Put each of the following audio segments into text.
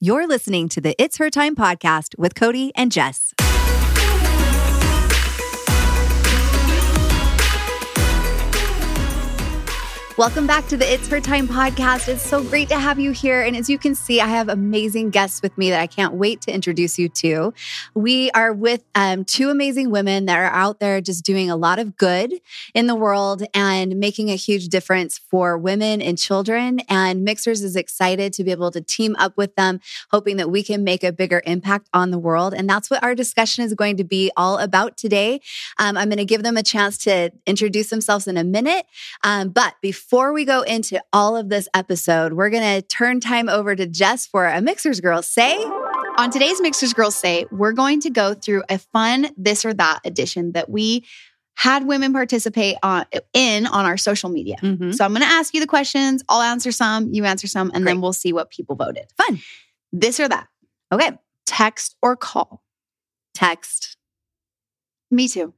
You're listening to the It's Her Time podcast with Cody and Jess. Welcome back to the It's Her Time podcast. It's so great to have you here. And as you can see, I have amazing guests with me that I can't wait to introduce you to. We are with um, two amazing women that are out there just doing a lot of good in the world and making a huge difference for women and children. And Mixhers is excited to be able to team up with them, hoping that we can make a bigger impact on the world. And that's what our discussion is going to be all about today. Um, I'm going to give them a chance to introduce themselves in a minute. Um, but before before we go into all of this episode, we're going to turn time over to Jess for a Mixhers Girls Say. On today's Mixhers Girls Say, we're going to go through a fun this or that edition that we had women participate on in on our social media. Mm-hmm. So I'm going to ask you the questions. I'll answer some, you answer some, and Great. then we'll see what people voted. Fun. This or that. Okay. Text or call? Text. Me too.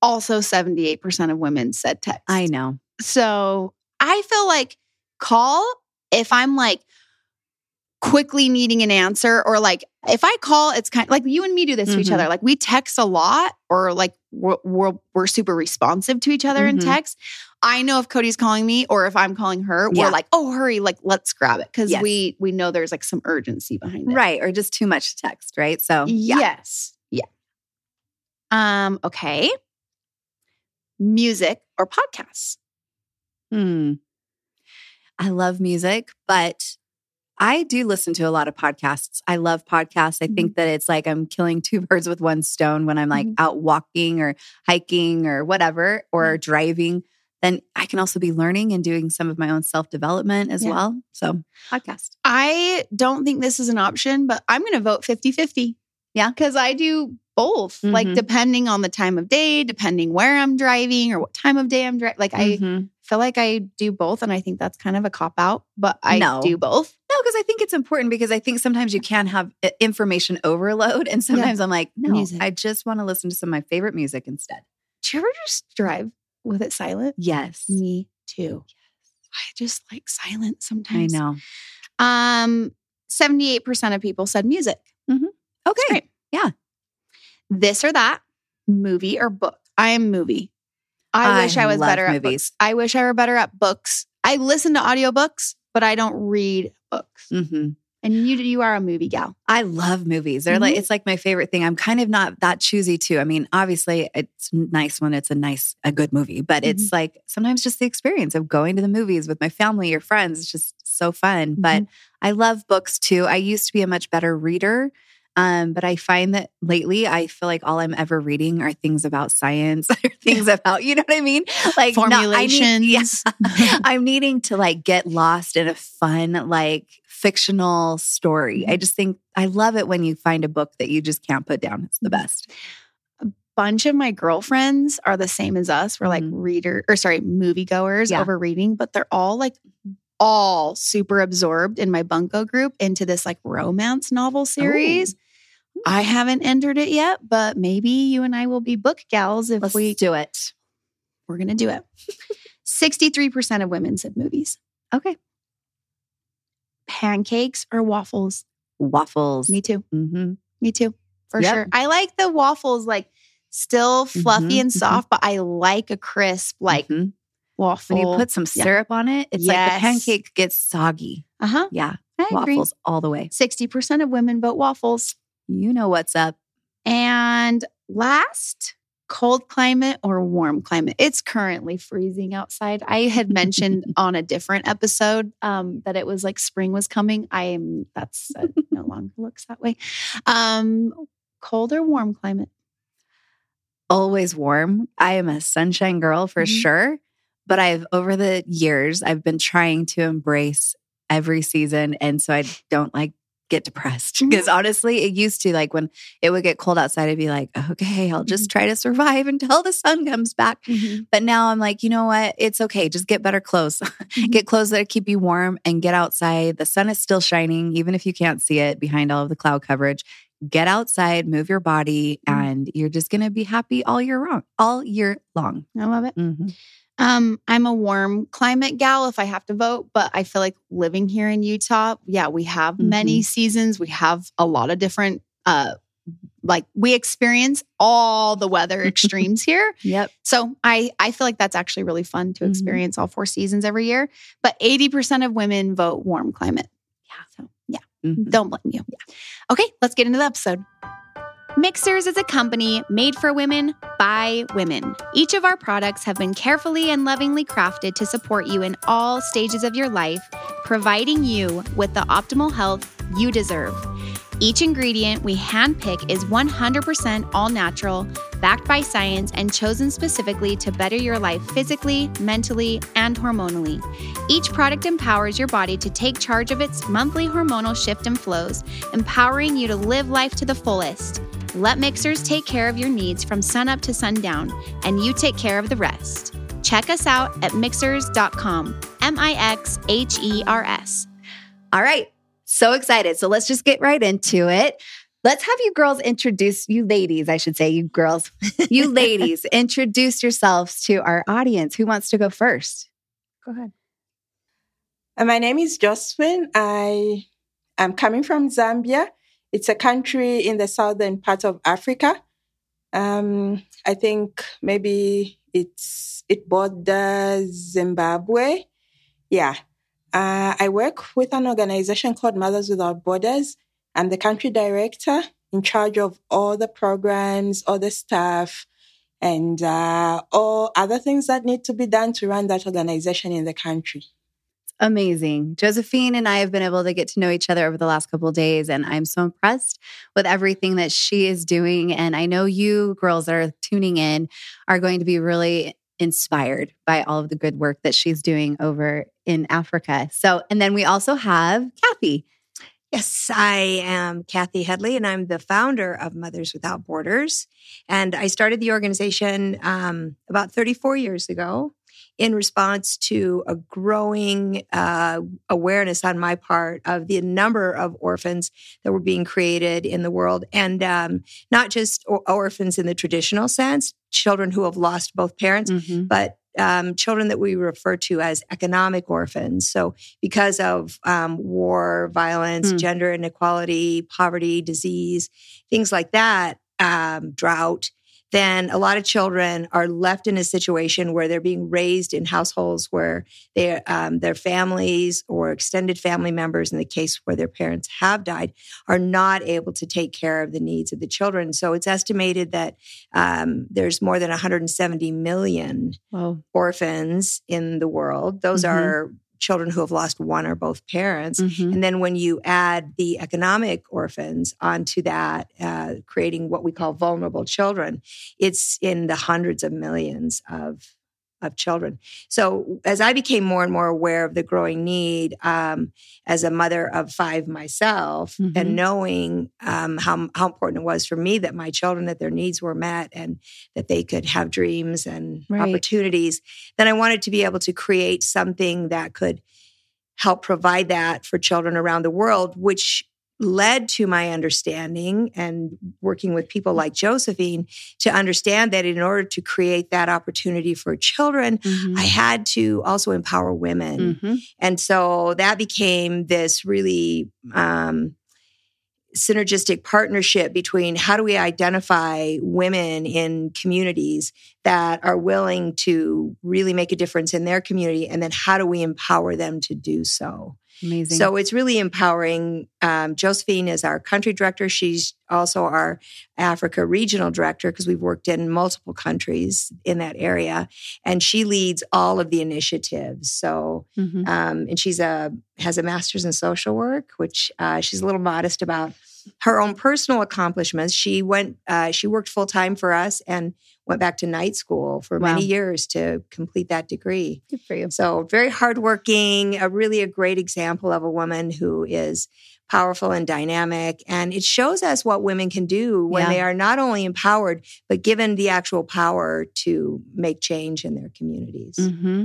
Also, 78% of women said text. I know. So I feel like call if I'm like quickly needing an answer or like if I call, it's kind of like you and me do this mm-hmm. to each other. Mm-hmm. Like we text a lot or like we're, we're, we're super responsive to each other mm-hmm. in text. I know if Cody's calling me or if I'm calling her, yeah. we're like, oh, hurry, like let's grab it because yes. we we know there's like some urgency behind it, right? Or just too much text, right? So yeah. yes, yeah. Um. Okay. Music or podcasts. Hmm. I love music, but I do listen to a lot of podcasts. I love podcasts. I mm-hmm. think that it's like I'm killing two birds with one stone when I'm like mm-hmm. out walking or hiking or whatever, or mm-hmm. driving. Then I can also be learning and doing some of my own self development as yeah. well. So, podcast. I don't think this is an option, but I'm going to vote 50 50. Yeah. Because I do both, like mm-hmm. depending on the time of day, depending where I'm driving or what time of day I'm driving. Like, I feel like I do both. And I think that's kind of a cop out, but I no. do both. No, because I think it's important because I think sometimes you can have uh, information overload. And sometimes yeah. I'm like, no, music. I just want to listen to some of my favorite music instead. Do you ever just drive with it silent? Yes. Me too. Yes. I just like silent sometimes. I know. Um, 78% of people said music. Mm-hmm. Okay. Yeah. This or that, movie or book. I am movie. I, I wish I was better movies. at books. I wish I were better at books. I listen to audiobooks, but I don't read books. Mm-hmm. And you you are a movie gal. I love movies. They're mm-hmm. like it's like my favorite thing. I'm kind of not that choosy too. I mean, obviously it's nice when it's a nice a good movie, but mm-hmm. it's like sometimes just the experience of going to the movies with my family or friends. is just so fun. But mm-hmm. I love books too. I used to be a much better reader. Um, but I find that lately, I feel like all I'm ever reading are things about science, or things about, you know what I mean? Like formulations. Not, yeah, I'm needing to like get lost in a fun, like fictional story. I mm-hmm. just think I love it when you find a book that you just can't put down. It's the mm-hmm. best. A bunch of my girlfriends are the same as us. We're like mm-hmm. reader or sorry, moviegoers yeah. over reading, but they're all like all super absorbed in my bunko group into this like romance novel series. I haven't entered it yet, but maybe you and I will be book gals if Let's we do it. We're going to do it. 63% of women said movies. Okay. Pancakes or waffles? Waffles. Me too. Mm-hmm. Me too, for yep. sure. I like the waffles like still fluffy mm-hmm, and mm-hmm. soft, mm-hmm. but I like a crisp, like mm-hmm. waffle. When you put some syrup yeah. on it, it's yes. like the pancake gets soggy. Uh huh. Yeah. I waffles agree. all the way. 60% of women vote waffles. You know what's up. And last, cold climate or warm climate. It's currently freezing outside. I had mentioned on a different episode um, that it was like spring was coming. I am that's uh, no longer looks that way. Um, cold or warm climate? Always warm. I am a sunshine girl for mm-hmm. sure. But I've over the years I've been trying to embrace every season, and so I don't like get depressed because mm-hmm. honestly, it used to like when it would get cold outside, I'd be like, okay, I'll just mm-hmm. try to survive until the sun comes back. Mm-hmm. But now I'm like, you know what? It's okay. Just get better clothes. Mm-hmm. get clothes that keep you warm and get outside. The sun is still shining, even if you can't see it behind all of the cloud coverage. Get outside, move your body, mm-hmm. and you're just going to be happy all year long. All year long. I love it. Mm-hmm. Um, I'm a warm climate gal if I have to vote, but I feel like living here in Utah, yeah, we have Mhm. many seasons. We have a lot of different uh like we experience all the weather extremes here. Yep. So I I feel like that's actually really fun to Mhm. experience all four seasons every year. But 80% of women vote warm climate. Yeah. So yeah. Mhm. Don't blame you. Okay, let's get into the episode. Mixhers is a company made for women by women. Each of our products have been carefully and lovingly crafted to support you in all stages of your life, providing you with the optimal health you deserve. Each ingredient we handpick is 100% all natural, backed by science, and chosen specifically to better your life physically, mentally, and hormonally. Each product empowers your body to take charge of its monthly hormonal shift and flows, empowering you to live life to the fullest. Let Mixhers take care of your needs from sunup to sundown, and you take care of the rest. Check us out at mixhers.com. M I X H E R S. All right. So excited. So let's just get right into it. Let's have you girls introduce you ladies, I should say, you girls, you ladies, introduce yourselves to our audience. Who wants to go first? Go ahead. Uh, my name is Josephine. I am coming from Zambia. It's a country in the southern part of Africa. Um, I think maybe it's it borders Zimbabwe. Yeah. Uh, I work with an organization called Mothers Without Borders. I'm the country director in charge of all the programs, all the staff, and uh, all other things that need to be done to run that organization in the country. Amazing. Josephine and I have been able to get to know each other over the last couple days, and I'm so impressed with everything that she is doing. And I know you girls that are tuning in are going to be really inspired by all of the good work that she's doing over in Africa. So, and then we also have Kathy. Yes, I am Kathy Headlee, and I'm the founder of Mothers Without Borders. And I started the organization um, about 34 years ago in response to a growing uh, awareness on my part of the number of orphans that were being created in the world, and um, not just or- orphans in the traditional sense, children who have lost both parents, but um, children that we refer to as economic orphans. So, because of um, war, violence, Hmm. gender inequality, poverty, disease, things like that, um, drought, then a lot of children are left in a situation where they're being raised in households where they, um, their families or extended family members, in the case where their parents have died, are not able to take care of the needs of the children. So it's estimated that um, there's more than 170 million Whoa. orphans in the world. Those Mhm. are children who have lost one or both parents. Mhm. And then when you add the economic orphans onto that, uh, creating what we call vulnerable children, it's in the hundreds of millions of of children. So as I became more and more aware of the growing need, um, as a mother of five myself, Mhm. and knowing um, how how important it was for me that my children that their needs were met and that they could have dreams and Right. opportunities, then I wanted to be able to create something that could help provide that for children around the world, which led to my understanding and working with people like Josephine to understand that in order to create that opportunity for children, Mhm. I had to also empower women. Mhm. And so that became this really um, synergistic partnership between how do we identify women in communities that are willing to really make a difference in their community, and then how do we empower them to do so? Amazing. So it's really empowering. Um, Josephine is our country director. She's also our Africa regional director because we've worked in multiple countries in that area, and she leads all of the initiatives. So, Mhm. um, and she's a has a master's in social work, which uh, she's a little modest about her own personal accomplishments. She went, uh, she worked full time for us and went back to night school for Wow. many years to complete that degree. Good for you. So very hardworking, a really a great example of a woman who is powerful and dynamic. And it shows us what women can do when Yeah. they are not only empowered, but given the actual power to make change in their communities. hmm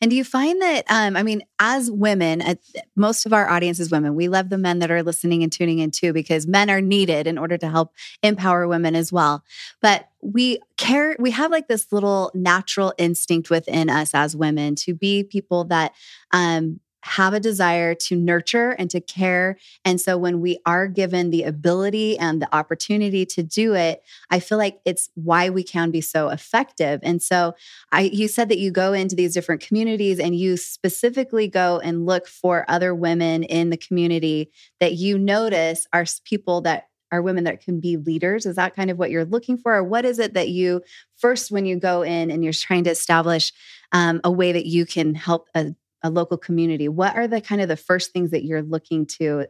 And do you find that, um, I mean, as women, uh, most of our audience is women. We love the men that are listening and tuning in too, because men are needed in order to help empower women as well. But we care, we have like this little natural instinct within us as women to be people that, um, have a desire to nurture and to care. And so when we are given the ability and the opportunity to do it, I feel like it's why we can be so effective. And so I you said that you go into these different communities and you specifically go and look for other women in the community that you notice are people that are women that can be leaders is that kind of what you're looking for or what is it that you first when you go in and you're trying to establish um, a way that you can help a a local community what are the kind of the first things that you're looking to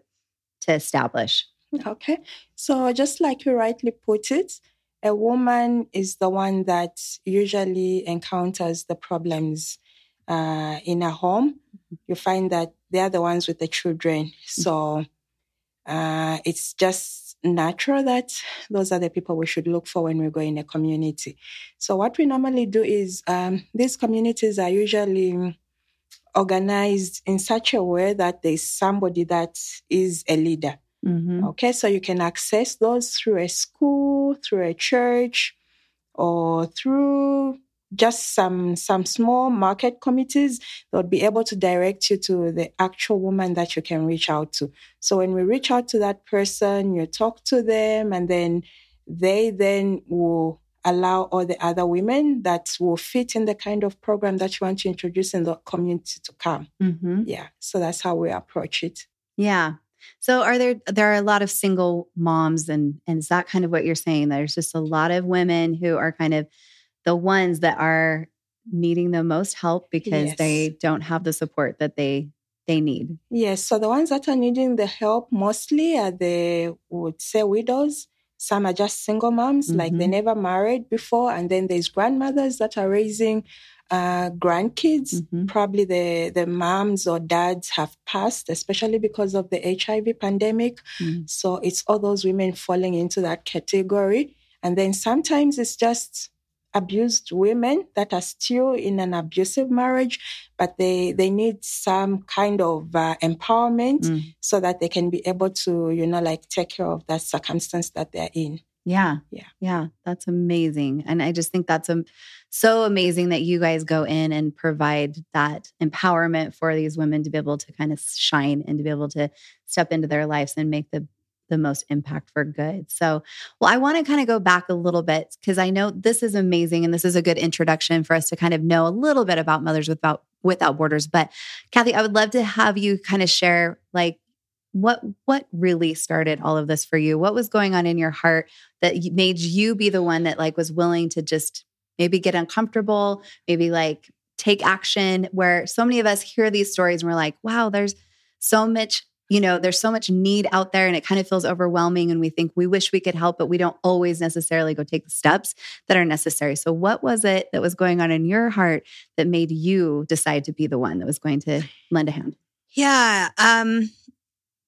to establish? Okay. So just like you rightly put it a woman is the one that usually encounters the problems uh, in a home. Mm-hmm. you find that they're the ones with the children. Mm-hmm. so uh, it's just natural that those are the people we should look for when we go in a community. So what we normally do is um, these communities are usually organized in such a way that there's somebody that is a leader. Mm-hmm. Okay, so you can access those through a school, through a church, or through just some some small market committees that would be able to direct you to the actual woman that you can reach out to. So when we reach out to that person, you talk to them, and then they then will allow all the other women that will fit in the kind of program that you want to introduce in the community to come. Mm-hmm. Yeah. So that's how we approach it. Yeah. So are there there are a lot of single moms and and is that kind of what you're saying? There's just a lot of women who are kind of the ones that are needing the most help because yes. they don't have the support that they they need. Yes. So the ones that are needing the help mostly are the would say widows some are just single moms, mm-hmm. like they mm-hmm. never married before. And then there's grandmothers that are raising uh, grandkids. Mm-hmm. Probably the, the moms or dads have passed, especially because of the HIV pandemic. Mm-hmm. So it's all those women falling into that category. And then sometimes it's just abused women that are still in an abusive marriage, but they, they need some kind of uh, empowerment mm. so that they can be able to, you know, like take care of that circumstance that they're in. Yeah. Yeah. Yeah. That's amazing. And I just think that's a, so amazing that you guys go in and provide that empowerment for these women to be able to kind of shine and to be able to step into their lives and make the the most impact for good. So, well, I want to kind of go back a little bit because I know this is amazing and this is a good introduction for us to kind of know a little bit about Mothers Without Without Borders. But Kathy, I would love to have you kind of share like what what really started all of this for you. What was going on in your heart that made you be the one that like was willing to just maybe get uncomfortable, maybe like take action where so many of us hear these stories and we're like, wow, there's so much you know, there's so much need out there and it kind of feels overwhelming. And we think we wish we could help, but we don't always necessarily go take the steps that are necessary. So, what was it that was going on in your heart that made you decide to be the one that was going to lend a hand? Yeah. Um,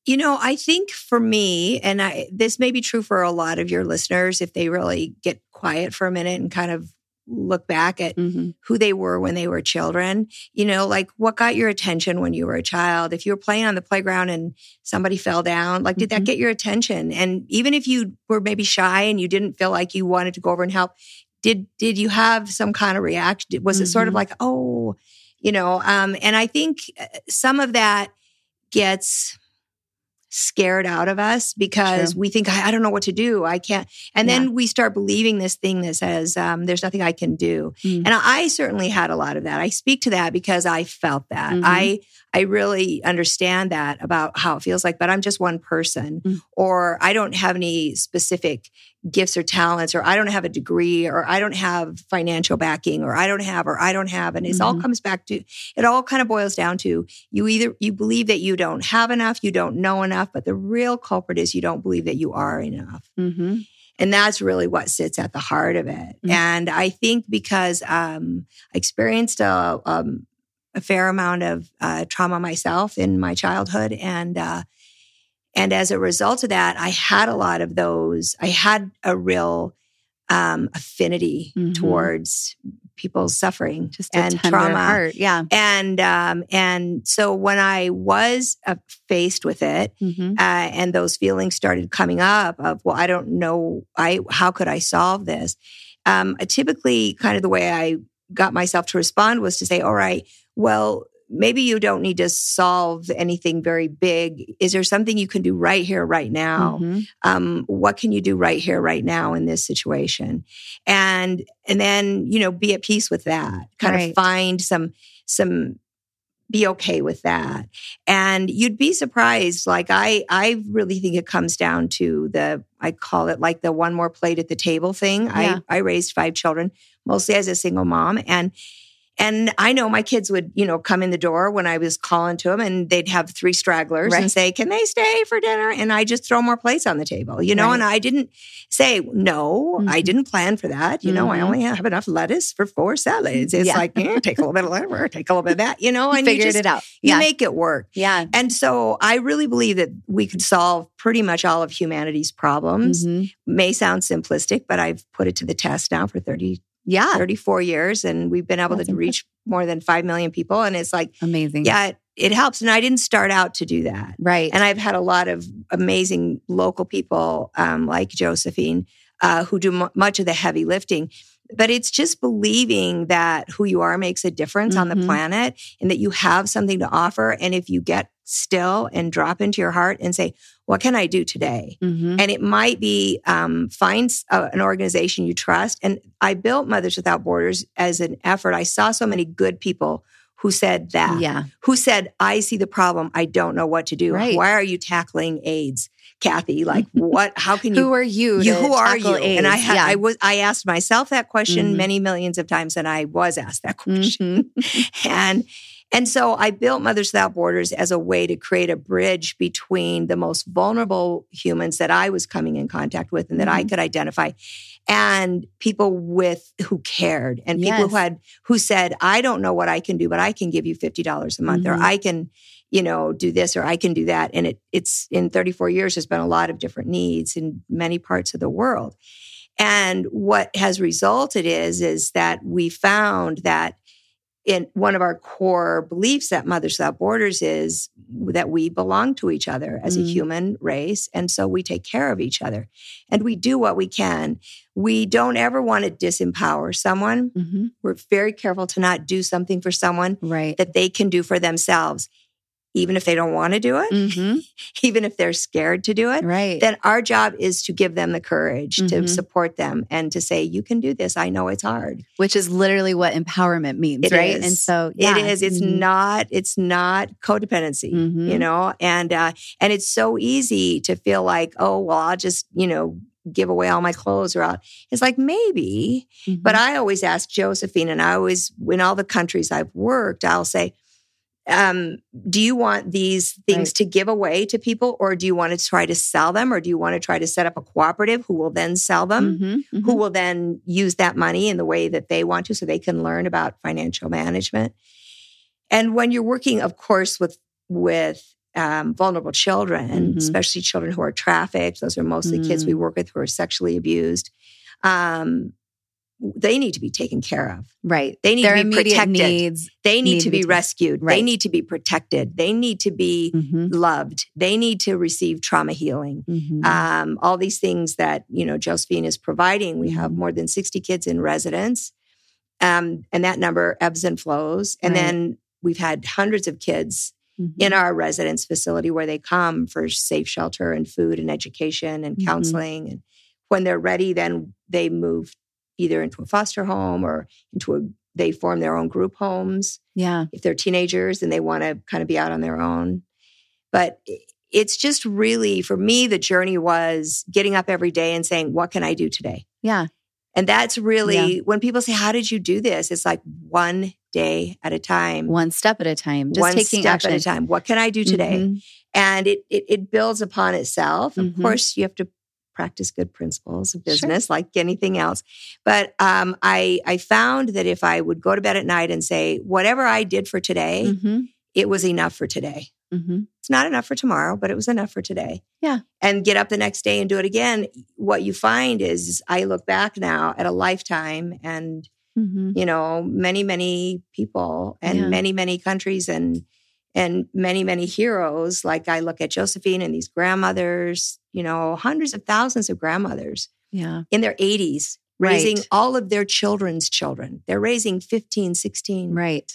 you know, I think for me, and I, this may be true for a lot of your listeners if they really get quiet for a minute and kind of look back at mm-hmm. who they were when they were children. You know, like what got your attention when you were a child? If you were playing on the playground and somebody fell down, like, did mm-hmm. that get your attention? And even if you were maybe shy and you didn't feel like you wanted to go over and help, did, did you have some kind of reaction? Was mm-hmm. it sort of mm-hmm. like, oh, you know, um, and I think uh, some of that gets, scared out of us because True. we think I, I, don't know what to do. I can't. And yeah. then we start believing this thing that says um, there's nothing I can do. Mm. And I, I, certainly had a lot of that. I speak to that because I felt that. Mm-hmm. I I really understand that about how it feels like, but I'm just one person, mm. or I don't have any specific gifts or talents, or I don't have a degree, or I don't have financial backing, or I don't have, or I don't have. And it mm-hmm. all comes back to, it all kind of boils down to you either, you believe that you don't have enough, you don't know enough, but the real culprit is you don't believe that you are enough. Mm-hmm. And that's really what sits at the heart of it. Mm-hmm. And I think because um, I experienced a, um, a fair amount of uh, trauma myself in my childhood, and uh, and as a result of that, I had a lot of those. I had a real um, affinity Mhm. towards people's suffering Just and trauma. heart. Yeah. And um, and so when I was uh, faced with it, Mhm. uh, and those feelings started coming up of well, I don't know, I how could I solve this? Um, typically, kind of the way I got myself to respond was to say, all right, well. Maybe you don't need to solve anything very big. Is there something you can do right here, right now? Mhm. um, what can you do right here right now in this situation and and then you know be at peace with that kind Right. of find some some be okay with that and you'd be surprised like i i really think it comes down to the i call it like the one more plate at the table thing Yeah. i i raised five children mostly as a single mom and and I know my kids would, you know, come in the door when I was calling to them and they'd have three stragglers Right. and say, can they stay for dinner? And I just throw more plates on the table, you know, Right. and I didn't say, no, I Mhm. didn't plan for that. You know, I Mhm. only have enough lettuce for four salads. It's Yeah. like, eh, take a little bit of lettuce, take a little bit of that, you know, and Figured you just, it out. you make it work. yeah. And so I really believe that we could solve pretty much all of humanity's problems. Mhm. May sound simplistic, but I've put it to the test now for 30, Yeah. 34 years and we've been able That's to reach more than 5 million people. And it's like, Amazing. yeah, it, it helps. And I didn't start out to do that. Right. And I've had a lot of amazing local people um, like Josephine uh, who do mu much of the heavy lifting. But it's just believing that who you are makes a difference on the Mhm. planet and that you have something to offer. And if you get still and drop into your heart and say, what can I do today? Mhm. And it might be um, find s- uh, an organization you trust. And I built Mothers Without Borders as an effort. I saw so many good people who said that Yeah. who said, I see the problem. I don't know what to do. Right. Why are you tackling AIDS, Kathy? Like what, how can you, Who are you? you who are you? And I AIDS? had, yeah. I was, I asked myself that question Mhm. many millions of times and I was asked that question. Mhm. And, and so I built Mothers Without Borders as a way to create a bridge between the most vulnerable humans that I was coming in contact with and that I Mhm. could identify and people with who cared and people who had who said, I don't know what I can do, but I can give you $50 a month Mhm. or I can, you know, do this or I can do that. And it it's in 34 years, there's been a lot of different needs in many parts of the world. And what has resulted is, is that we found that in one of our core beliefs at Mothers Without Borders is that we belong to each other as a Mm. human race. And so we take care of each other and we do what we can. We don't ever want to disempower someone. Mhm. We're very careful to not do something for someone Right. that they can do for themselves, even if they don't want to do it, hmm even if they're scared to do it Right. then our job is to give them the courage to Mhm. support them and to say, you can do this. I know it's hard. Which is literally what empowerment means, It right? is. And so yeah. It is. It's Mhm. not, it's not codependency, Mhm. you know, and, uh, and it's so easy to feel like, oh, well, I'll just, you know, give away all my clothes or I'll, it's like maybe, but I always ask Josephine and I always, in all the countries I've worked, I'll say, um, do you want these things Right. to give away to people or do you want to try to sell them or do you want to try to set up a cooperative who will then sell them? Mhm. Mhm. who will then use that money in the way that they want to so they can learn about financial management and when you're working of course with with um, vulnerable children Mhm. especially children who are trafficked those are mostly kids Mm. we work with who are sexually abused um, they need to be taken care of right. they need Their to be protected needs. they need, need to be be rescued they need to be protected they need to be Mhm. loved they need to receive trauma healing Mhm. um, all these things that you know Josephine is providing. We have Mhm. more than sixty kids in residence, um, and that number ebbs and flows. And Right. then we've had hundreds of kids Mhm. in our residence facility where they come for safe shelter and food and education and Mhm. counseling. And when they're ready, then they move either into a foster home or into a they form their own group homes yeah. if they're teenagers and they want to kind of be out on their own. But it's just really, for me, the journey was getting up every day and saying, What can I do today? Yeah. And that's really Yeah. when people say, How did you do this? It's like one day at a time, One step at a time. Just one taking step action at a time. What can I do today? Mhm. And it, it, it builds upon itself. Mhm. Of course, you have to practice good principles of Sure. business like anything else. But um, I, I found that if I would go to bed at night and say, Whatever I did for today, Mhm. it was enough for today. Mhm. It's not enough for tomorrow, but it was enough for today. Yeah. And get up the next day and do it again. What you find is I look back now at a lifetime and, Mhm. you know, many, many people and Yeah. many, many countries and, and many, many heroes. Like I look at Josephine and these grandmothers, you know, hundreds of thousands of grandmothers Yeah. in their 80s, raising Right. all of their children's children. They're raising 15, 16. Right.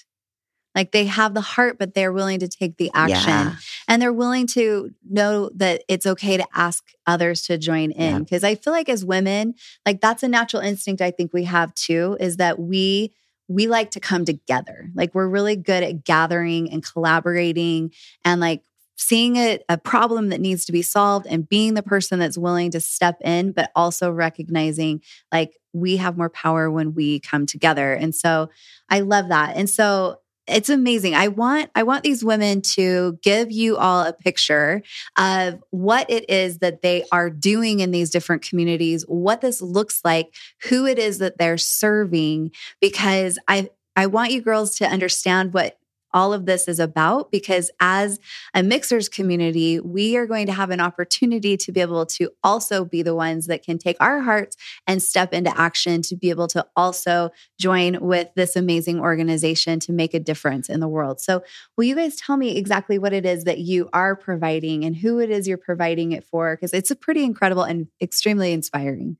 Like they have the heart, but they're willing to take the action Yeah. and they're willing to know that it's okay to ask others to join in. Yeah. Because I feel like as women, like that's a natural instinct I think we have too, is that we we like to come together. Like we're really good at gathering and collaborating and like seeing a, a problem that needs to be solved and being the person that's willing to step in, but also recognizing like we have more power when we come together. And so I love that. And so it's amazing. I want I want these women to give you all a picture of what it is that they are doing in these different communities, what this looks like, who it is that they're serving because I I want you girls to understand what all of this is about because as a Mixhers community, we are going to have an opportunity to be able to also be the ones that can take our hearts and step into action to be able to also join with this amazing organization to make a difference in the world. So, will you guys tell me exactly what it is that you are providing and who it is you're providing it for? Because it's a pretty incredible and extremely inspiring.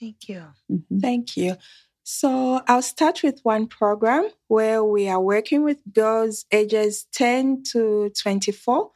Thank you. Mhm. Thank you. So I'll start with one program where we are working with girls ages 10 to 24.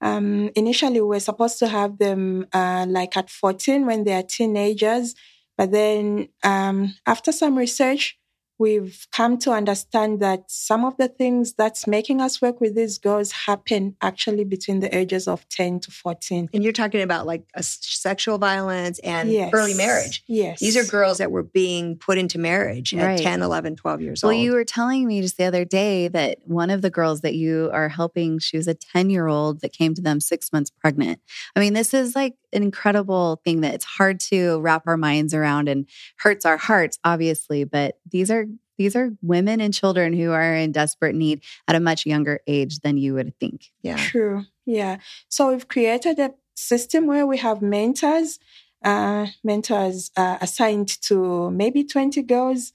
Um, initially, we're supposed to have them uh, like at 14 when they are teenagers. But then um, after some research, we've come to understand that some of the things that's making us work with these girls happen actually between the ages of 10 to 14. And you're talking about like a s- sexual violence and Yes. early marriage. Yes. These are girls that were being put into marriage at Right. 10, 11, 12 years Well, old. Well, you were telling me just the other day that one of the girls that you are helping, she was a 10 year old that came to them six months pregnant. I mean, this is like an incredible thing that it's hard to wrap our minds around and hurts our hearts, obviously. But these are these are women and children who are in desperate need at a much younger age than you would think. yeah. True. Yeah. So we've created a system where we have mentors, uh, mentors uh, assigned to maybe 20 girls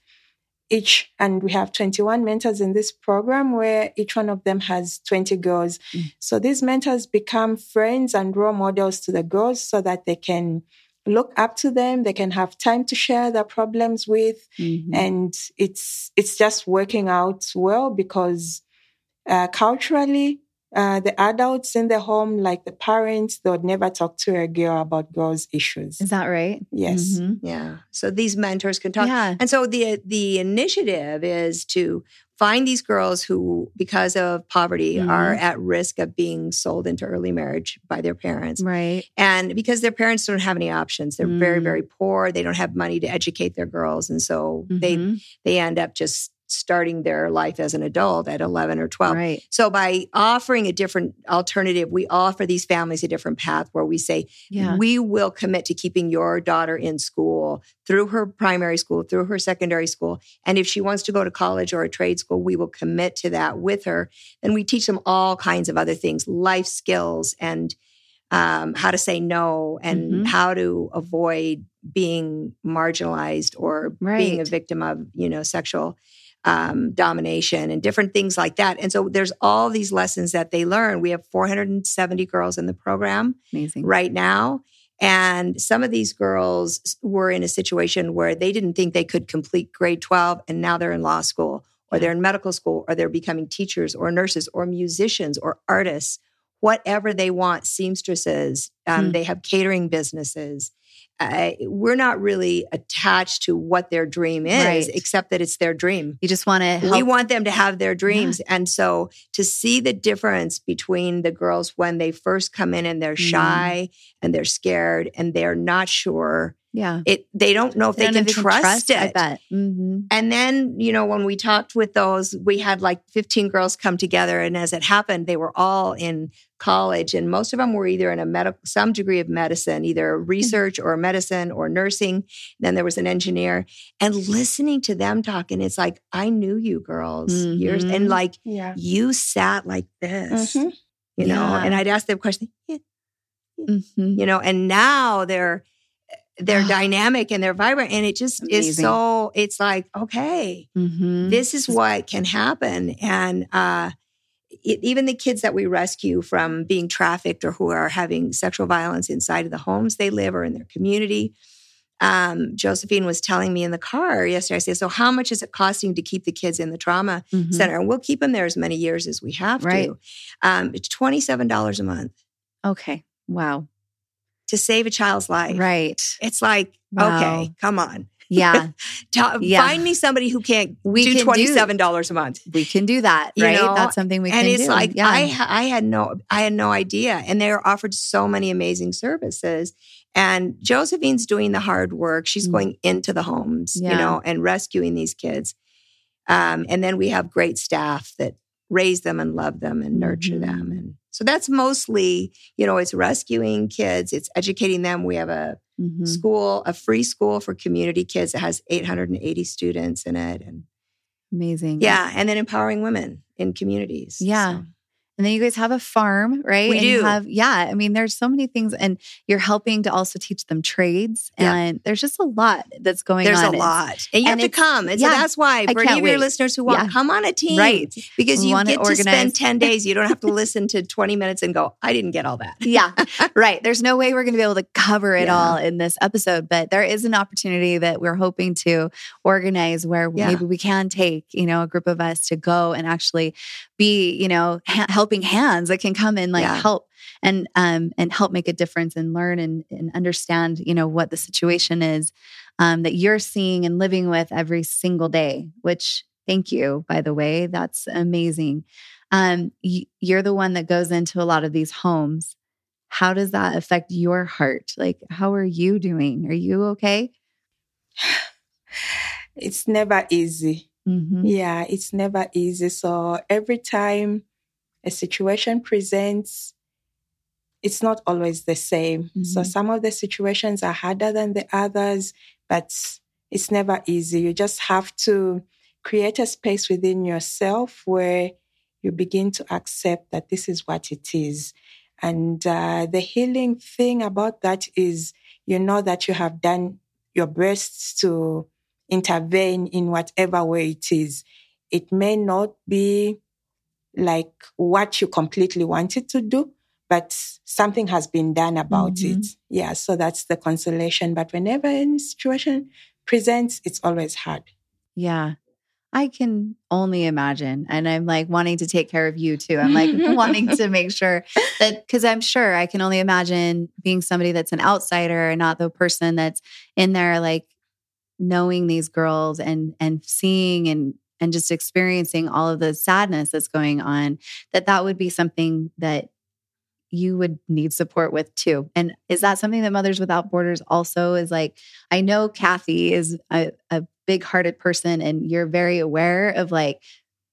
each. And we have 21 mentors in this program where each one of them has 20 girls. Mm. So these mentors become friends and role models to the girls so that they can look up to them. They can have time to share their problems with Mhm. and it's it's just working out well because uh, culturally uh, the adults in the home like the parents they would never talk to a girl about girls issues Is that right? yes Mhm. Yeah. So these mentors can talk. Yeah. And so the the initiative is to find these girls who, because of poverty, Mhm. are at risk of being sold into early marriage by their parents. Right. And because their parents don't have any options, they're very, Mm. very poor. They don't have money to educate their girls. And so they Mhm. they end up just starting their life as an adult at 11 or 12. right. So by offering a different alternative, we offer these families a different path where we say, Yeah. we will commit to keeping your daughter in school through her primary school, through her secondary school. And if she wants to go to college or a trade school, we will commit to that with her. And we teach them all kinds of other things, life skills and um, how to say no and Mhm. how to avoid being marginalized or being a victim of, you know, sexual um, domination and different things like that. And so there's all these lessons that they learn. We have 470 girls in the program Amazing. right now. And some of these girls were in a situation where they didn't think they could complete grade 12, and now they're in law school, or they're in medical school, or they're becoming teachers, or nurses, or musicians, or artists, whatever they want, seamstresses. Um, Hmm. They have catering businesses. Uh, we're not really attached to what their dream is, Right. except that it's their dream. You just want to help. We want them to have their dreams. And so to see the difference between the girls when they first come in and they're Mm. shy and they're scared and they're not sure, yeah. it they don't know if they, don't can if trust, it. I bet. hmm And then, you know, when we talked with those, we had like 15 girls come together. And as it happened, they were all in college. And most of them were either in a medical, some degree of medicine, either research or medicine or nursing. Then there was an engineer. And listening to them talking, it's like, I knew you girls years. Mhm. And like, yeah you sat like this. Mhm. you know, Yeah. and I'd ask them a question, yeah, Mhm. you know, and now they're they're dynamic and they're vibrant and it just is so it's like okay Mhm. this is what can happen and uh it, even the kids that we rescue from being trafficked or who are having sexual violence inside of the homes they live or in their community um, josephine was telling me in the car yesterday i said so how much is it costing to keep the kids in the trauma Mhm. center and we'll keep them there as many years as we have Right. to um, it's $27 a month Okay. Wow. To save a child's life Right. it's like Wow. okay come on Yeah. Yeah. Find me somebody who can't We do can twenty seven dollars a month. we can do that, You right? know, That's something we and can do. And it's like yeah. I I had no I had no idea, and they're offered so many amazing services. And Josephine's doing the hard work. She's Mm. going into the homes, Yeah. you know, and rescuing these kids. Um, and then we have great staff that raise them and love them and nurture Mhm. them. And so that's mostly, you know, it's rescuing kids, it's educating them. We have a Mhm. school, a free school for community kids that has 880 students in it. And amazing. yeah, and then empowering women in communities. Yeah. So, And then you guys have a farm, right? We and You do. have, yeah. I mean, there's so many things, and you're helping to also teach them trades. Yeah. And there's just a lot that's going there's on. There's a lot. And you and have to come. And so yeah, that's why for any of your listeners who want, Yeah. come on a team. Right. Because you get to organize. spend 10 days. You don't have to listen to 20 minutes and go, I didn't get all that. yeah, right. There's no way we're going to be able to cover it all in this episode, but there is an opportunity that we're hoping to organize where maybe we can take, you know, a group of us to go and actually be, you know, ha- helping hands that can come and like Yeah. help and um and help make a difference and learn and, and understand, you know, what the situation is um, that you're seeing and living with every single day. Which, thank you, by the way, that's amazing. Um, y- you're the one that goes into a lot of these homes how does that affect your heart? Like, how are you doing? Are you okay? It's never easy. Mm-hmm. Yeah, it's never easy. So every time a situation presents, it's not always the same. So Mhm. some of the situations are harder than the others, but it's never easy. You just have to create a space within yourself where you begin to accept that this is what it is. And uh, the healing thing about that is you know that you have done your best to intervene in whatever way it is. It may not be like what you completely wanted to do, but something has been done about Mhm. it. Yeah, so that's the consolation. But whenever any situation presents, it's always hard. Yeah. I can only imagine. And I'm like wanting to take care of you too. I'm like wanting to make sure that, because I'm sure I can only imagine being somebody that's an outsider and not the person that's in there, like knowing these girls and and seeing and and just experiencing all of the sadness that's going on that that would be something that you would need support with too and is that something that mothers without borders also is like i know kathy is a, a big hearted person and you're very aware of like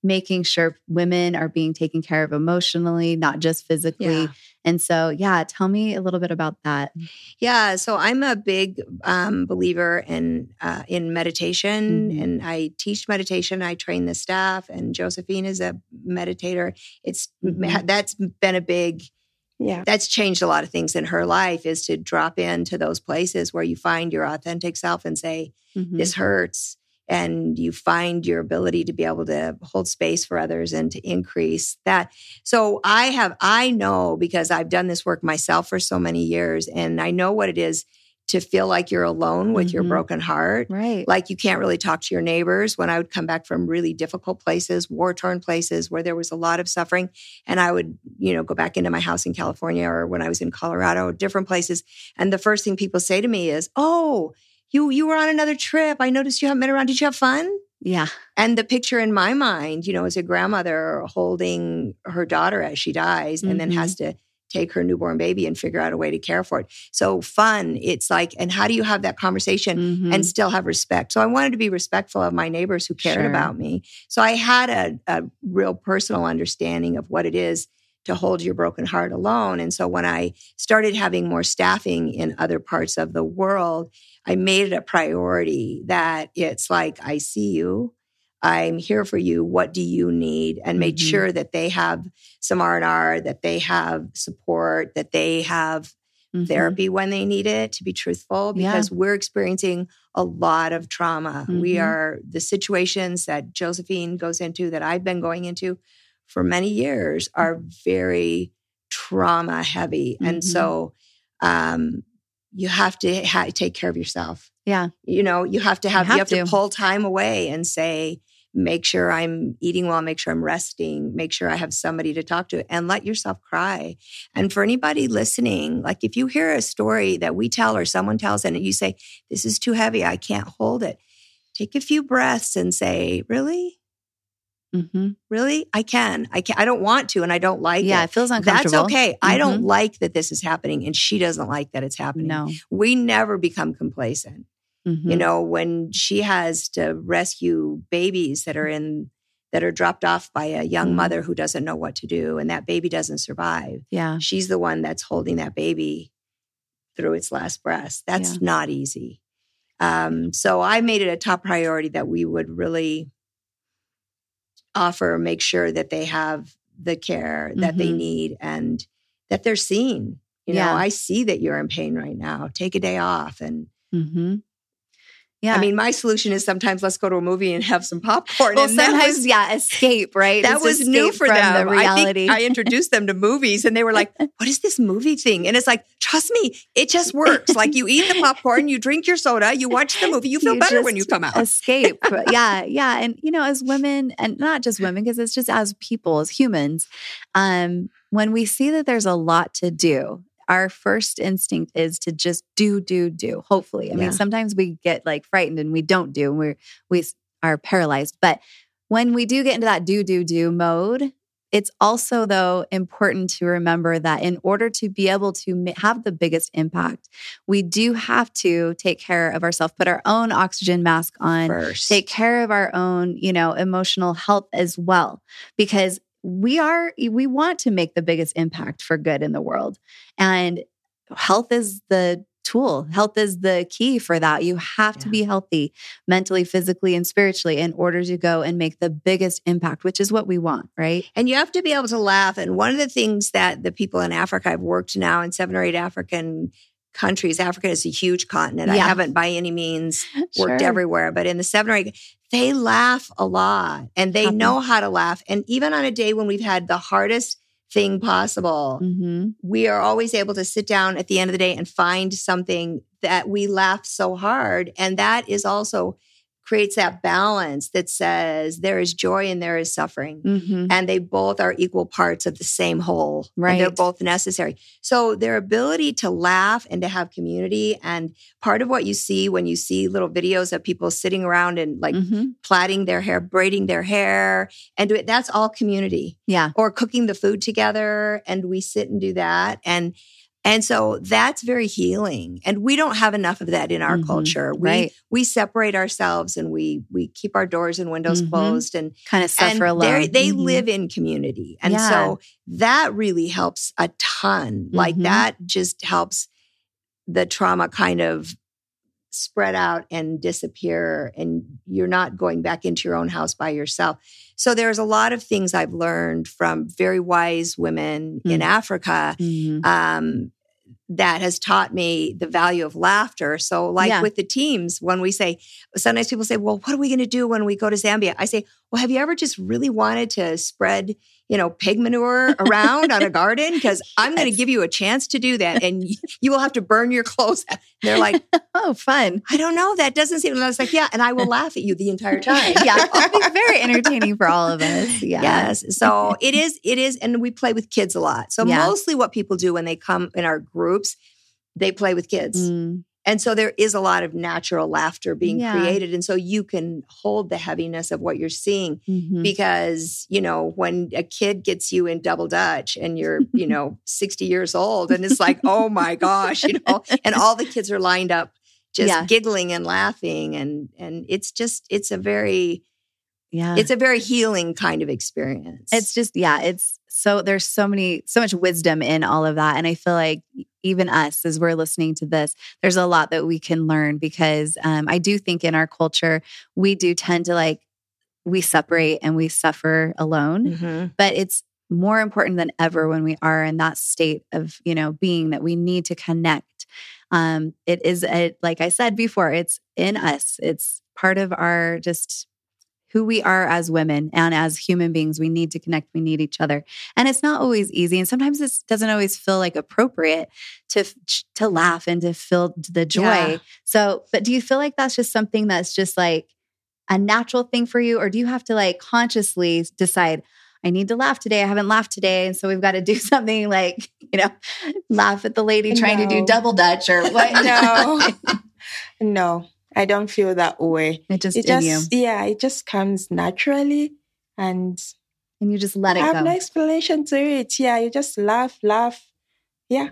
making sure women are being taken care of emotionally not just physically Yeah. And so yeah tell me a little bit about that Yeah, so I'm a big um, believer in uh, in meditation, Mhm. and I teach meditation. I train the staff, and Josephine is a meditator. It's Mhm. that's been a big Yeah. that's changed a lot of things in her life. Is to drop into those places where you find your authentic self and say, Mhm. "This hurts." And you find your ability to be able to hold space for others and to increase that. So I have, I know because I've done this work myself for so many years, and I know what it is to feel like you're alone with your Mhm. broken heart. right Like you can't really talk to your neighbors. When I would come back from really difficult places, war torn places where there was a lot of suffering, and I would, you know, go back into my house in California or when I was in Colorado, different places. And the first thing people say to me is, Oh, you you were on another trip. I noticed you haven't been around. Did you have fun? yeah And the picture in my mind, you know, is a grandmother holding her daughter as she dies and then has to take her newborn baby and figure out a way to care for it. So fun. It's like, and how do you have that conversation Mhm. and still have respect? So I wanted to be respectful of my neighbors who cared Sure. about me. So I had a, a real personal understanding of what it is to hold your broken heart alone. And so when I started having more staffing in other parts of the world, I made it a priority that it's like, I see you. I'm here for you. What do you need? And made Mhm. sure that they have some R&R, that they have support, that they have Mhm. therapy when they need it to be truthful Yeah. because we're experiencing a lot of trauma. We Mhm. are the situations that Josephine goes into that I've been going into for many years are very trauma heavy. And Mhm. so um you have to ha- take care of yourself. Yeah. You know, you have to have, you have have to to. pull time away and say, make sure I'm eating well, make sure I'm resting, make sure I have somebody to talk to, and let yourself cry. And for anybody listening, like if you hear a story that we tell or someone tells and you say, This is too heavy, I can't hold it, take a few breaths and say, Really? Hmm Really? I can. I can I don't want to and I don't like Yeah, it. it feels uncomfortable. That's okay. I don't Mhm. like that this is happening and she doesn't like that it's happening. No. We never become complacent Mhm. you know when she has to rescue babies that are in that are dropped off by a young Mhm. mother who doesn't know what to do and that baby doesn't survive Yeah. she's the one that's holding that baby through its last breath that's Yeah. not easy um, so i made it a top priority that we would really offer make sure that they have the care that they Mhm. need and that they're seen you Yeah. know i see that you're in pain right now take a day off and hmm Yeah. I mean, my solution is sometimes let's go to a movie and have some popcorn. well, and sometimes, was, yeah, escape, right? that It's was new for them. the reality. I think I introduced them to movies, and they were like, "What is this movie thing?" And it's like, trust me, it just works. like you eat the popcorn, you drink your soda, you watch the movie, you feel You better when you come out. escape. yeah, yeah, and you know, as women, and not just women, because it's just as people, as humans, um, when we see that there's a lot to do. Our first instinct is to just do, do, do. Hopefully, I Yeah. mean, sometimes we get like frightened and we don't do, and we're we are paralyzed. But when we do get into that do, do, do mode, it's also though important to remember that in order to be able to have the biggest impact, we do have to take care of ourselves, put our own oxygen mask on, First, take care of our own, you know, emotional health as well because we are we want to make the biggest impact for good in the world. And health is the tool. Health is the key for that. You have to be healthy mentally, physically, and spiritually in order to go and make the biggest impact, which is what we want, right? and you have to be able to laugh. And one of the things that the people in Africa, I've worked now in seven or eight African countries. Africa is a huge continent. I haven't by any means worked Sure. everywhere, but in the seven or eight, they laugh a lot and they Happy. know how to laugh. And even on a day when we've had the hardest thing possible, Mm-hmm. we are always able to sit down at the end of the day and find something that we laugh so hard. And that is also creates that balance that says there is joy and there is suffering. Mm-hmm. And they both are equal parts of the same whole. And they're both necessary. So their ability to laugh and to have community. And part of what you see when you see little videos of people sitting around and like mm-hmm. plaiting their hair, braiding their hair, and do it, that's all community Yeah. or cooking the food together and we sit and do that and and so that's very healing and we don't have enough of that in our Mhm. culture we Right. we separate ourselves and we we keep our doors and windows Mhm. closed and Kind of suffer alone. they Mhm. live in community and Yeah. so that really helps a ton like Mhm. that just helps the trauma kind of spread out and disappear and you're not going back into your own house by yourself so there's a lot of things i've learned from very wise women in Mm. africa Mhm. um, that has taught me the value of laughter. So, like Yeah. with the teams, when we say, sometimes people say, Well, what are we going to do when we go to Zambia? I say, Well, have you ever just really wanted to spread, you know, pig manure around on a garden? Because I'm going to give you a chance to do that and you will have to burn your clothes. out." They're like, Oh, fun. I don't know. That doesn't seem, and I was like, Yeah. And I will laugh at you the entire time. yeah. It's very entertaining for all of us. Yeah. Yes. So it is, it is, and we play with kids a lot. So Yeah. mostly what people do when they come in our groups, they play with kids. Mm. And so there is a lot of natural laughter being Yeah. created. And so you can hold the heaviness of what you're seeing Mhm. because, you know, when a kid gets you in double dutch and you're, you know, 60 years old and it's like, oh my gosh, you know, and all the kids are lined up just Yeah. giggling and laughing and and it's just it's a very Yeah. it's a very healing kind of experience. It's just, yeah, it's so, there's so many, so much wisdom in all of that. And I feel like even us, as we're listening to this, there's a lot that we can learn because um, I do think in our culture, we do tend to like we separate and we suffer alone. Mm-hmm. But it's more important than ever when we are in that state of, you know, being that we need to connect. Um, it is a, like I said before, it's in us. It's part of our just who we are as women and as human beings. We need to connect. We need each other. And it's not always easy. And sometimes this doesn't always feel like appropriate to to laugh and to feel the joy. Yeah. So, but do you feel like that's just something that's just like a natural thing for you? Or do you have to like consciously decide, I need to laugh today. I haven't laughed today. And so we've got to do something like, you know, laugh at the lady trying to do double dutch or what? No. no, I don't feel that way. it just It just, yeah, it just comes naturally and And you just let it I have go. no explanation to it. Yeah, you just laugh, laugh. Yeah.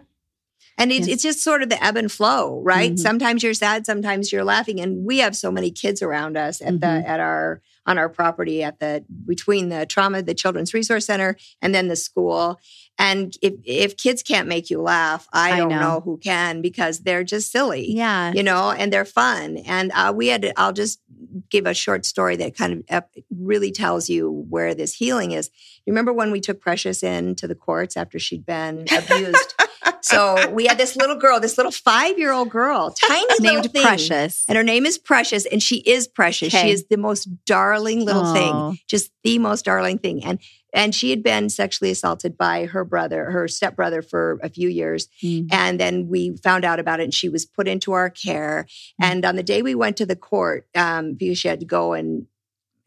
And it's, Yes. it's just sort of the ebb and flow, right? Mhm. Sometimes you're sad, sometimes you're laughing. And we have so many kids around us at Mhm. the at our on our property at the between the trauma, the children's resource center, and then the school. And if if kids can't make you laugh, I I don't know. know. who can because they're just silly. Yeah. You know, and they're fun. And uh, we had, I'll just give a short story that kind of really tells you where this healing is. You remember when we took Precious into the courts after she'd been abused? So we had this little girl, this little five year old girl, tiny little Named thing. Precious. And her name is Precious, and she is precious. Okay. She is the most darling little Oh. thing, just the most darling thing. And and she had been sexually assaulted by her brother, her stepbrother, for a few years. Mm. And then we found out about it, and she was put into our care. Mm. And on the day we went to the court, um, because she had to go and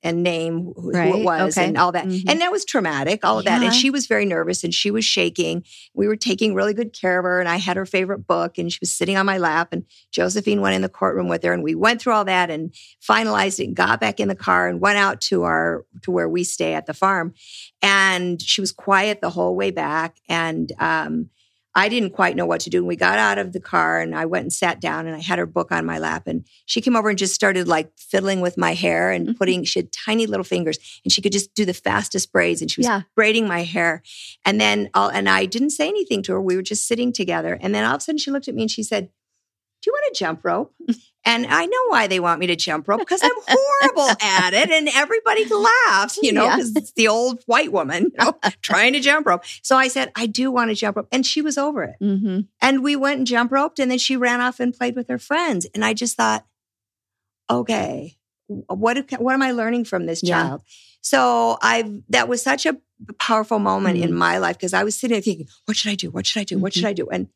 and name who, Right, it was okay. and all that, Mhm. and that was traumatic, all of that. And she was very nervous, and she was shaking. We were taking really good care of her, and I had her favorite book, and she was sitting on my lap. And Josephine went in the courtroom with her, and we went through all that and finalized it, and got back in the car, and went out to our to where we stay at the farm. And she was quiet the whole way back, and um, I didn't quite know what to do. And we got out of the car and I went and sat down and I had her book on my lap. And she came over and just started like fiddling with my hair Mm-hmm. and putting, she had tiny little fingers and she could just do the fastest braids. And she was Yeah. braiding my hair. And then, all, and I didn't say anything to her. We were just sitting together. And then all of a sudden she looked at me and she said, do you want to jump rope? And I know why they want me to jump rope because I'm horrible at it and everybody laughs, you know, Yeah. because it's the old white woman, you know, trying to jump rope. So I said, I do want to jump rope. And she was over it. hmm And we went and jump roped and then she ran off and played with her friends. And I just thought, okay, what, what am I learning from this Yeah. child? So I've, that was such a powerful moment Mm-hmm. in my life because I was sitting there thinking, what should I do? What should I do? What should I do? And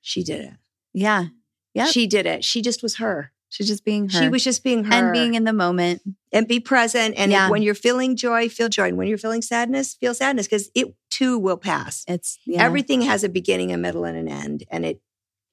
she did it. Yeah. Yep. She did it. She just was her. She's just being her. She was just being her and being in the moment. and be present. And Yeah. when you're feeling joy, feel joy. And when you're feeling sadness, feel sadness because it too will pass. It's yeah. Everything has a beginning, a middle, and an end, and it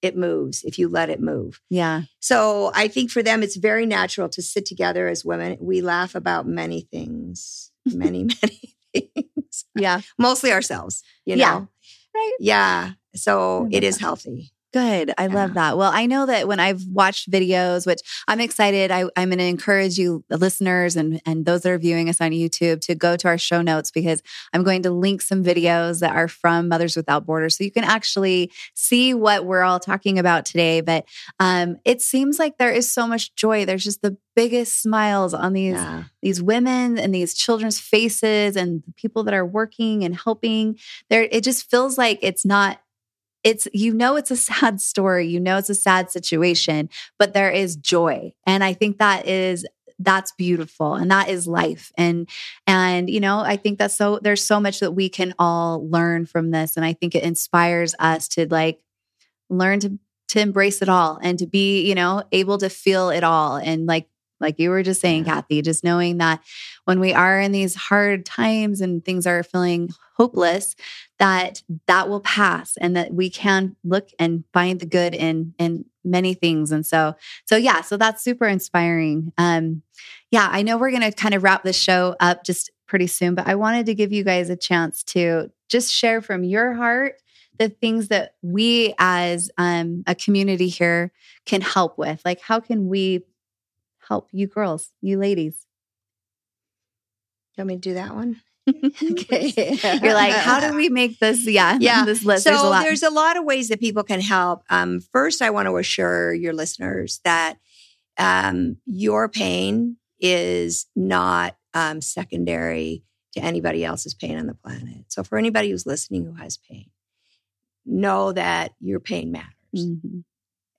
it moves if you let it move. yeah. So I think for them, it's very natural to sit together as women. We laugh about many things, many, many things, Yeah. mostly ourselves. You know, Yeah. Right. Yeah. So it is healthy. Good. I love that. Well, I know that when I've watched videos, which I'm excited, I, I'm going to encourage you, the listeners, and and those that are viewing us on YouTube, to go to our show notes because I'm going to link some videos that are from Mothers Without Borders, so you can actually see what we're all talking about today. But um, it seems like there is so much joy. There's just the biggest smiles on these Yeah. these women and these children's faces and the people that are working and helping there it just feels like it's not it's you know it's a sad story you know it's a sad situation but there is joy. And i think that is that's beautiful and that is life. And and you know i think that's so there's so much that we can all learn from this and i think it inspires us to like learn to to embrace it all and to be you know able to feel it all and like like you were just saying kathy just knowing that when we are in these hard times and things are feeling hopeless that that will pass and that we can look and find the good in in many things. And so so yeah so that's super inspiring. Um yeah i know we're going to kind of wrap this show up just pretty soon but i wanted to give you guys a chance to just share from your heart the things that we as um, a community here can help with. Like how can we help you girls you ladies You want me to do that one? okay you're like how do we make this yeah Yeah. this list So there's a lot there's a lot of ways that people can help. Um, first, I want to assure your listeners that um, your pain is not um, secondary to anybody else's pain on the planet. So for anybody who's listening who has pain, know that your pain matters. Mhm.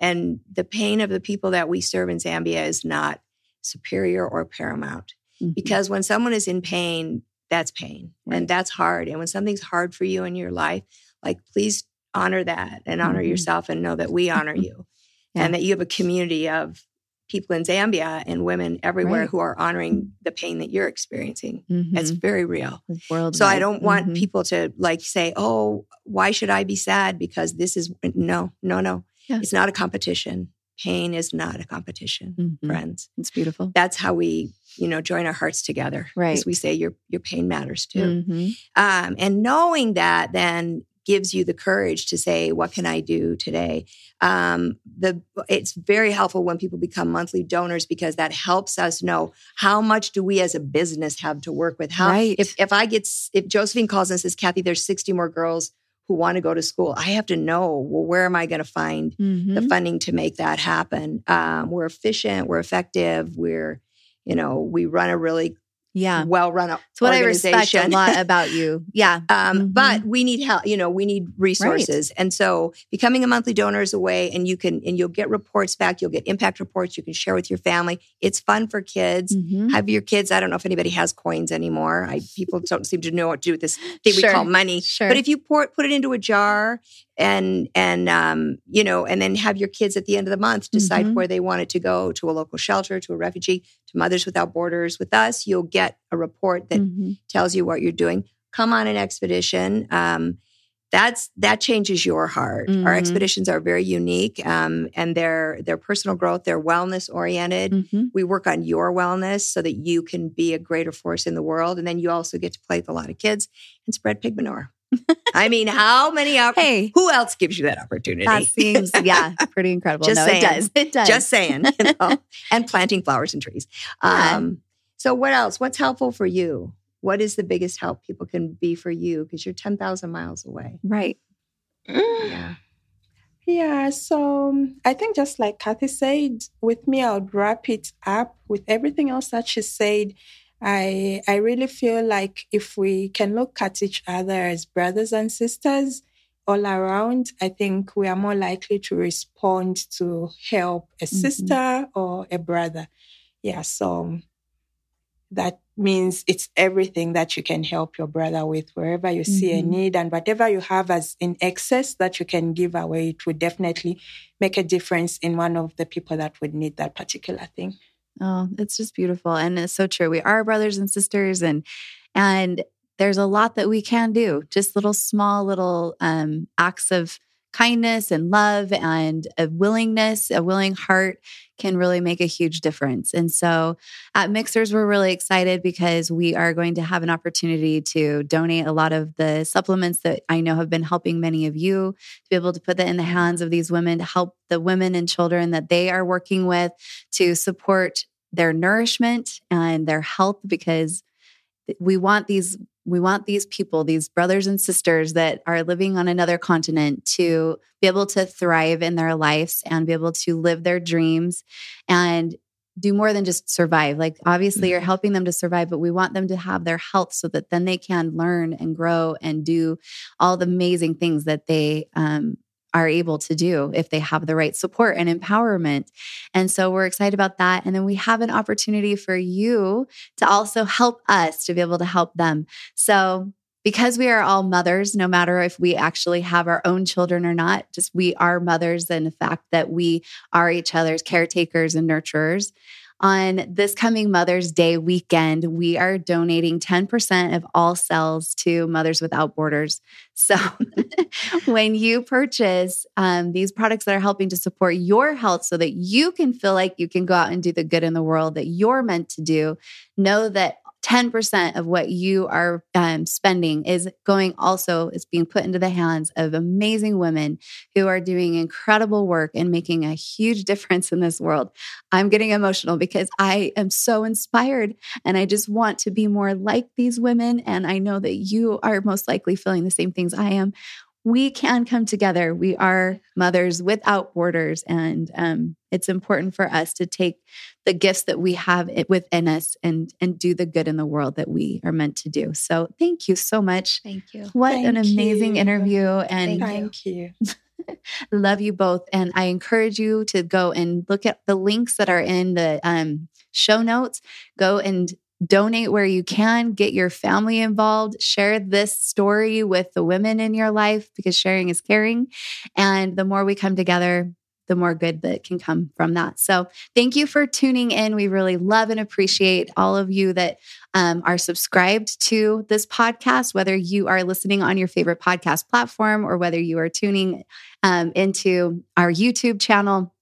And the pain of the people that we serve in Zambia is not superior or paramount. Mhm. Because when someone is in pain, that's pain Right. and that's hard. And when something's hard for you in your life, like please honor that and honor Mhm. yourself and know that we honor you Yeah. and that you have a community of people in Zambia and women everywhere Right. who are honoring the pain that you're experiencing. It's Mhm. very real. Worldwide. So I don't want Mhm. people to like say, "Oh, why should I be sad because this is no, no, no. Yeah. It's not a competition. Pain is not a competition, Mhm. friends. It's beautiful. That's how we, you know, join our hearts together. Right. As we say your your pain matters too. Mhm. Um, and knowing that then gives you the courage to say, what can I do today? Um, the it's very helpful when people become monthly donors because that helps us know how much do we as a business have to work with. How Right. if if I get if Josephine calls and says, Kathy, there's 60 more girls who want to go to school, I have to know, well, where am I going to find the Mhm. funding to make that happen? Um, we're efficient, we're effective, we're you know, we run a really Yeah. well run up. It's what I respect a lot about you. Yeah. um, Mhm. But we need help. You know, we need resources, and so becoming a monthly donor is a way. And you can, and you'll get reports back. You'll get impact reports. You can share with your family. It's fun for kids. Mhm. Have your kids. I don't know if anybody has coins anymore. I people don't seem to know what to do with this thing Sure. we call money. Sure. But if you pour, put it into a jar and and um, you know, and then have your kids at the end of the month decide Mhm. where they want it to go to a local shelter, to a refugee, Mothers Without Borders. With us, you'll get a report that Mhm. tells you what you're doing. Come on an expedition. Um, that's that changes your heart. Our Mhm. expeditions are very unique, um, and they're they're personal growth. They're wellness oriented. Mhm. We work on your wellness so that you can be a greater force in the world, and then you also get to play with a lot of kids and spread pig manure. I mean, how many? Op- Hey. who else gives you that opportunity? That seems, yeah, pretty incredible. Just no, saying. it does. It does. Just saying, you know, and planting flowers and trees. Yeah. Um, so, what else? What's helpful for you? What is the biggest help people can be for you? Because you're 10,000 miles away. right. Yeah. Yeah, so um, I think just like Kathy said, with me, I would wrap it up with everything else that she said. I I really feel like if we can look at each other as brothers and sisters all around, I think we are more likely to respond to help a sister or a brother. Yeah, so that means it's everything that you can help your brother with wherever you see a Mhm. need and whatever you have as in excess that you can give away it would definitely make a difference in one of the people that would need that particular thing Oh, it's just beautiful. And it's so true. We are brothers and sisters and and there's a lot that we can do. Just little small little um acts of kindness and love and a willingness, a willing heart can really make a huge difference. And so at Mixhers, we're really excited because we are going to have an opportunity to donate a lot of the supplements that I know have been helping many of you to be able to put that in the hands of these women to help the women and children that they are working with to support their nourishment and their health because we want these we want these people these brothers and sisters that are living on another continent to be able to thrive in their lives and be able to live their dreams and do more than just survive. Like obviously you're helping them to survive but we want them to have their health so that then they can learn and grow and do all the amazing things that they um, are able to do if they have the right support and empowerment and so we're excited about that. And then we have an opportunity for you to also help us to be able to help them. So because we are all mothers, no matter if we actually have our own children or not, just we are mothers and the fact that we are each other's caretakers and nurturers. On this coming Mother's Day weekend, we are donating 10% of all cells to Mothers Without Borders. So when you purchase um, these products that are helping to support your health so that you can feel like you can go out and do the good in the world that you're meant to do, know that 10% of what you are um, spending is going also is being put into the hands of amazing women who are doing incredible work and making a huge difference in this world i'm getting emotional because i am so inspired and i just want to be more like these women and i know that you are most likely feeling the same things i am we can come together. We are mothers without borders. And um, it's important for us to take the gifts that we have within us and, and do the good in the world that we are meant to do. So thank you so much. Thank you. What Thank an amazing you. interview. And Thank you. love you both. And I encourage you to go and look at the links that are in the um, show notes. Go and donate where you can, get your family involved, share this story with the women in your life because sharing is caring. And the more we come together, the more good that can come from that. So, thank you for tuning in. We really love and appreciate all of you that um, are subscribed to this podcast, whether you are listening on your favorite podcast platform or whether you are tuning um, into our YouTube channel.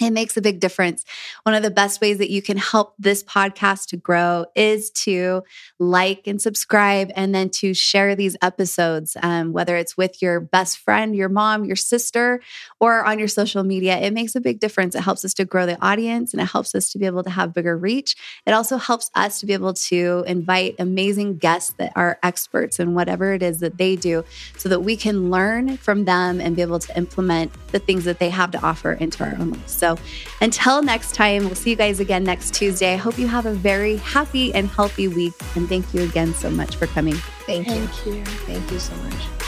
It makes a big difference. One of the best ways that you can help this podcast to grow is to like and subscribe and then to share these episodes, um, whether it's with your best friend, your mom, your sister, or on your social media. It makes a big difference. It helps us to grow the audience and it helps us to be able to have bigger reach. It also helps us to be able to invite amazing guests that are experts in whatever it is that they do so that we can learn from them and be able to implement the things that they have to offer into our own lives. So until next time, we'll see you guys again next Tuesday. I hope you have a very happy and healthy week. And thank you again so much for coming. Thank you. Thank you. Thank you so much.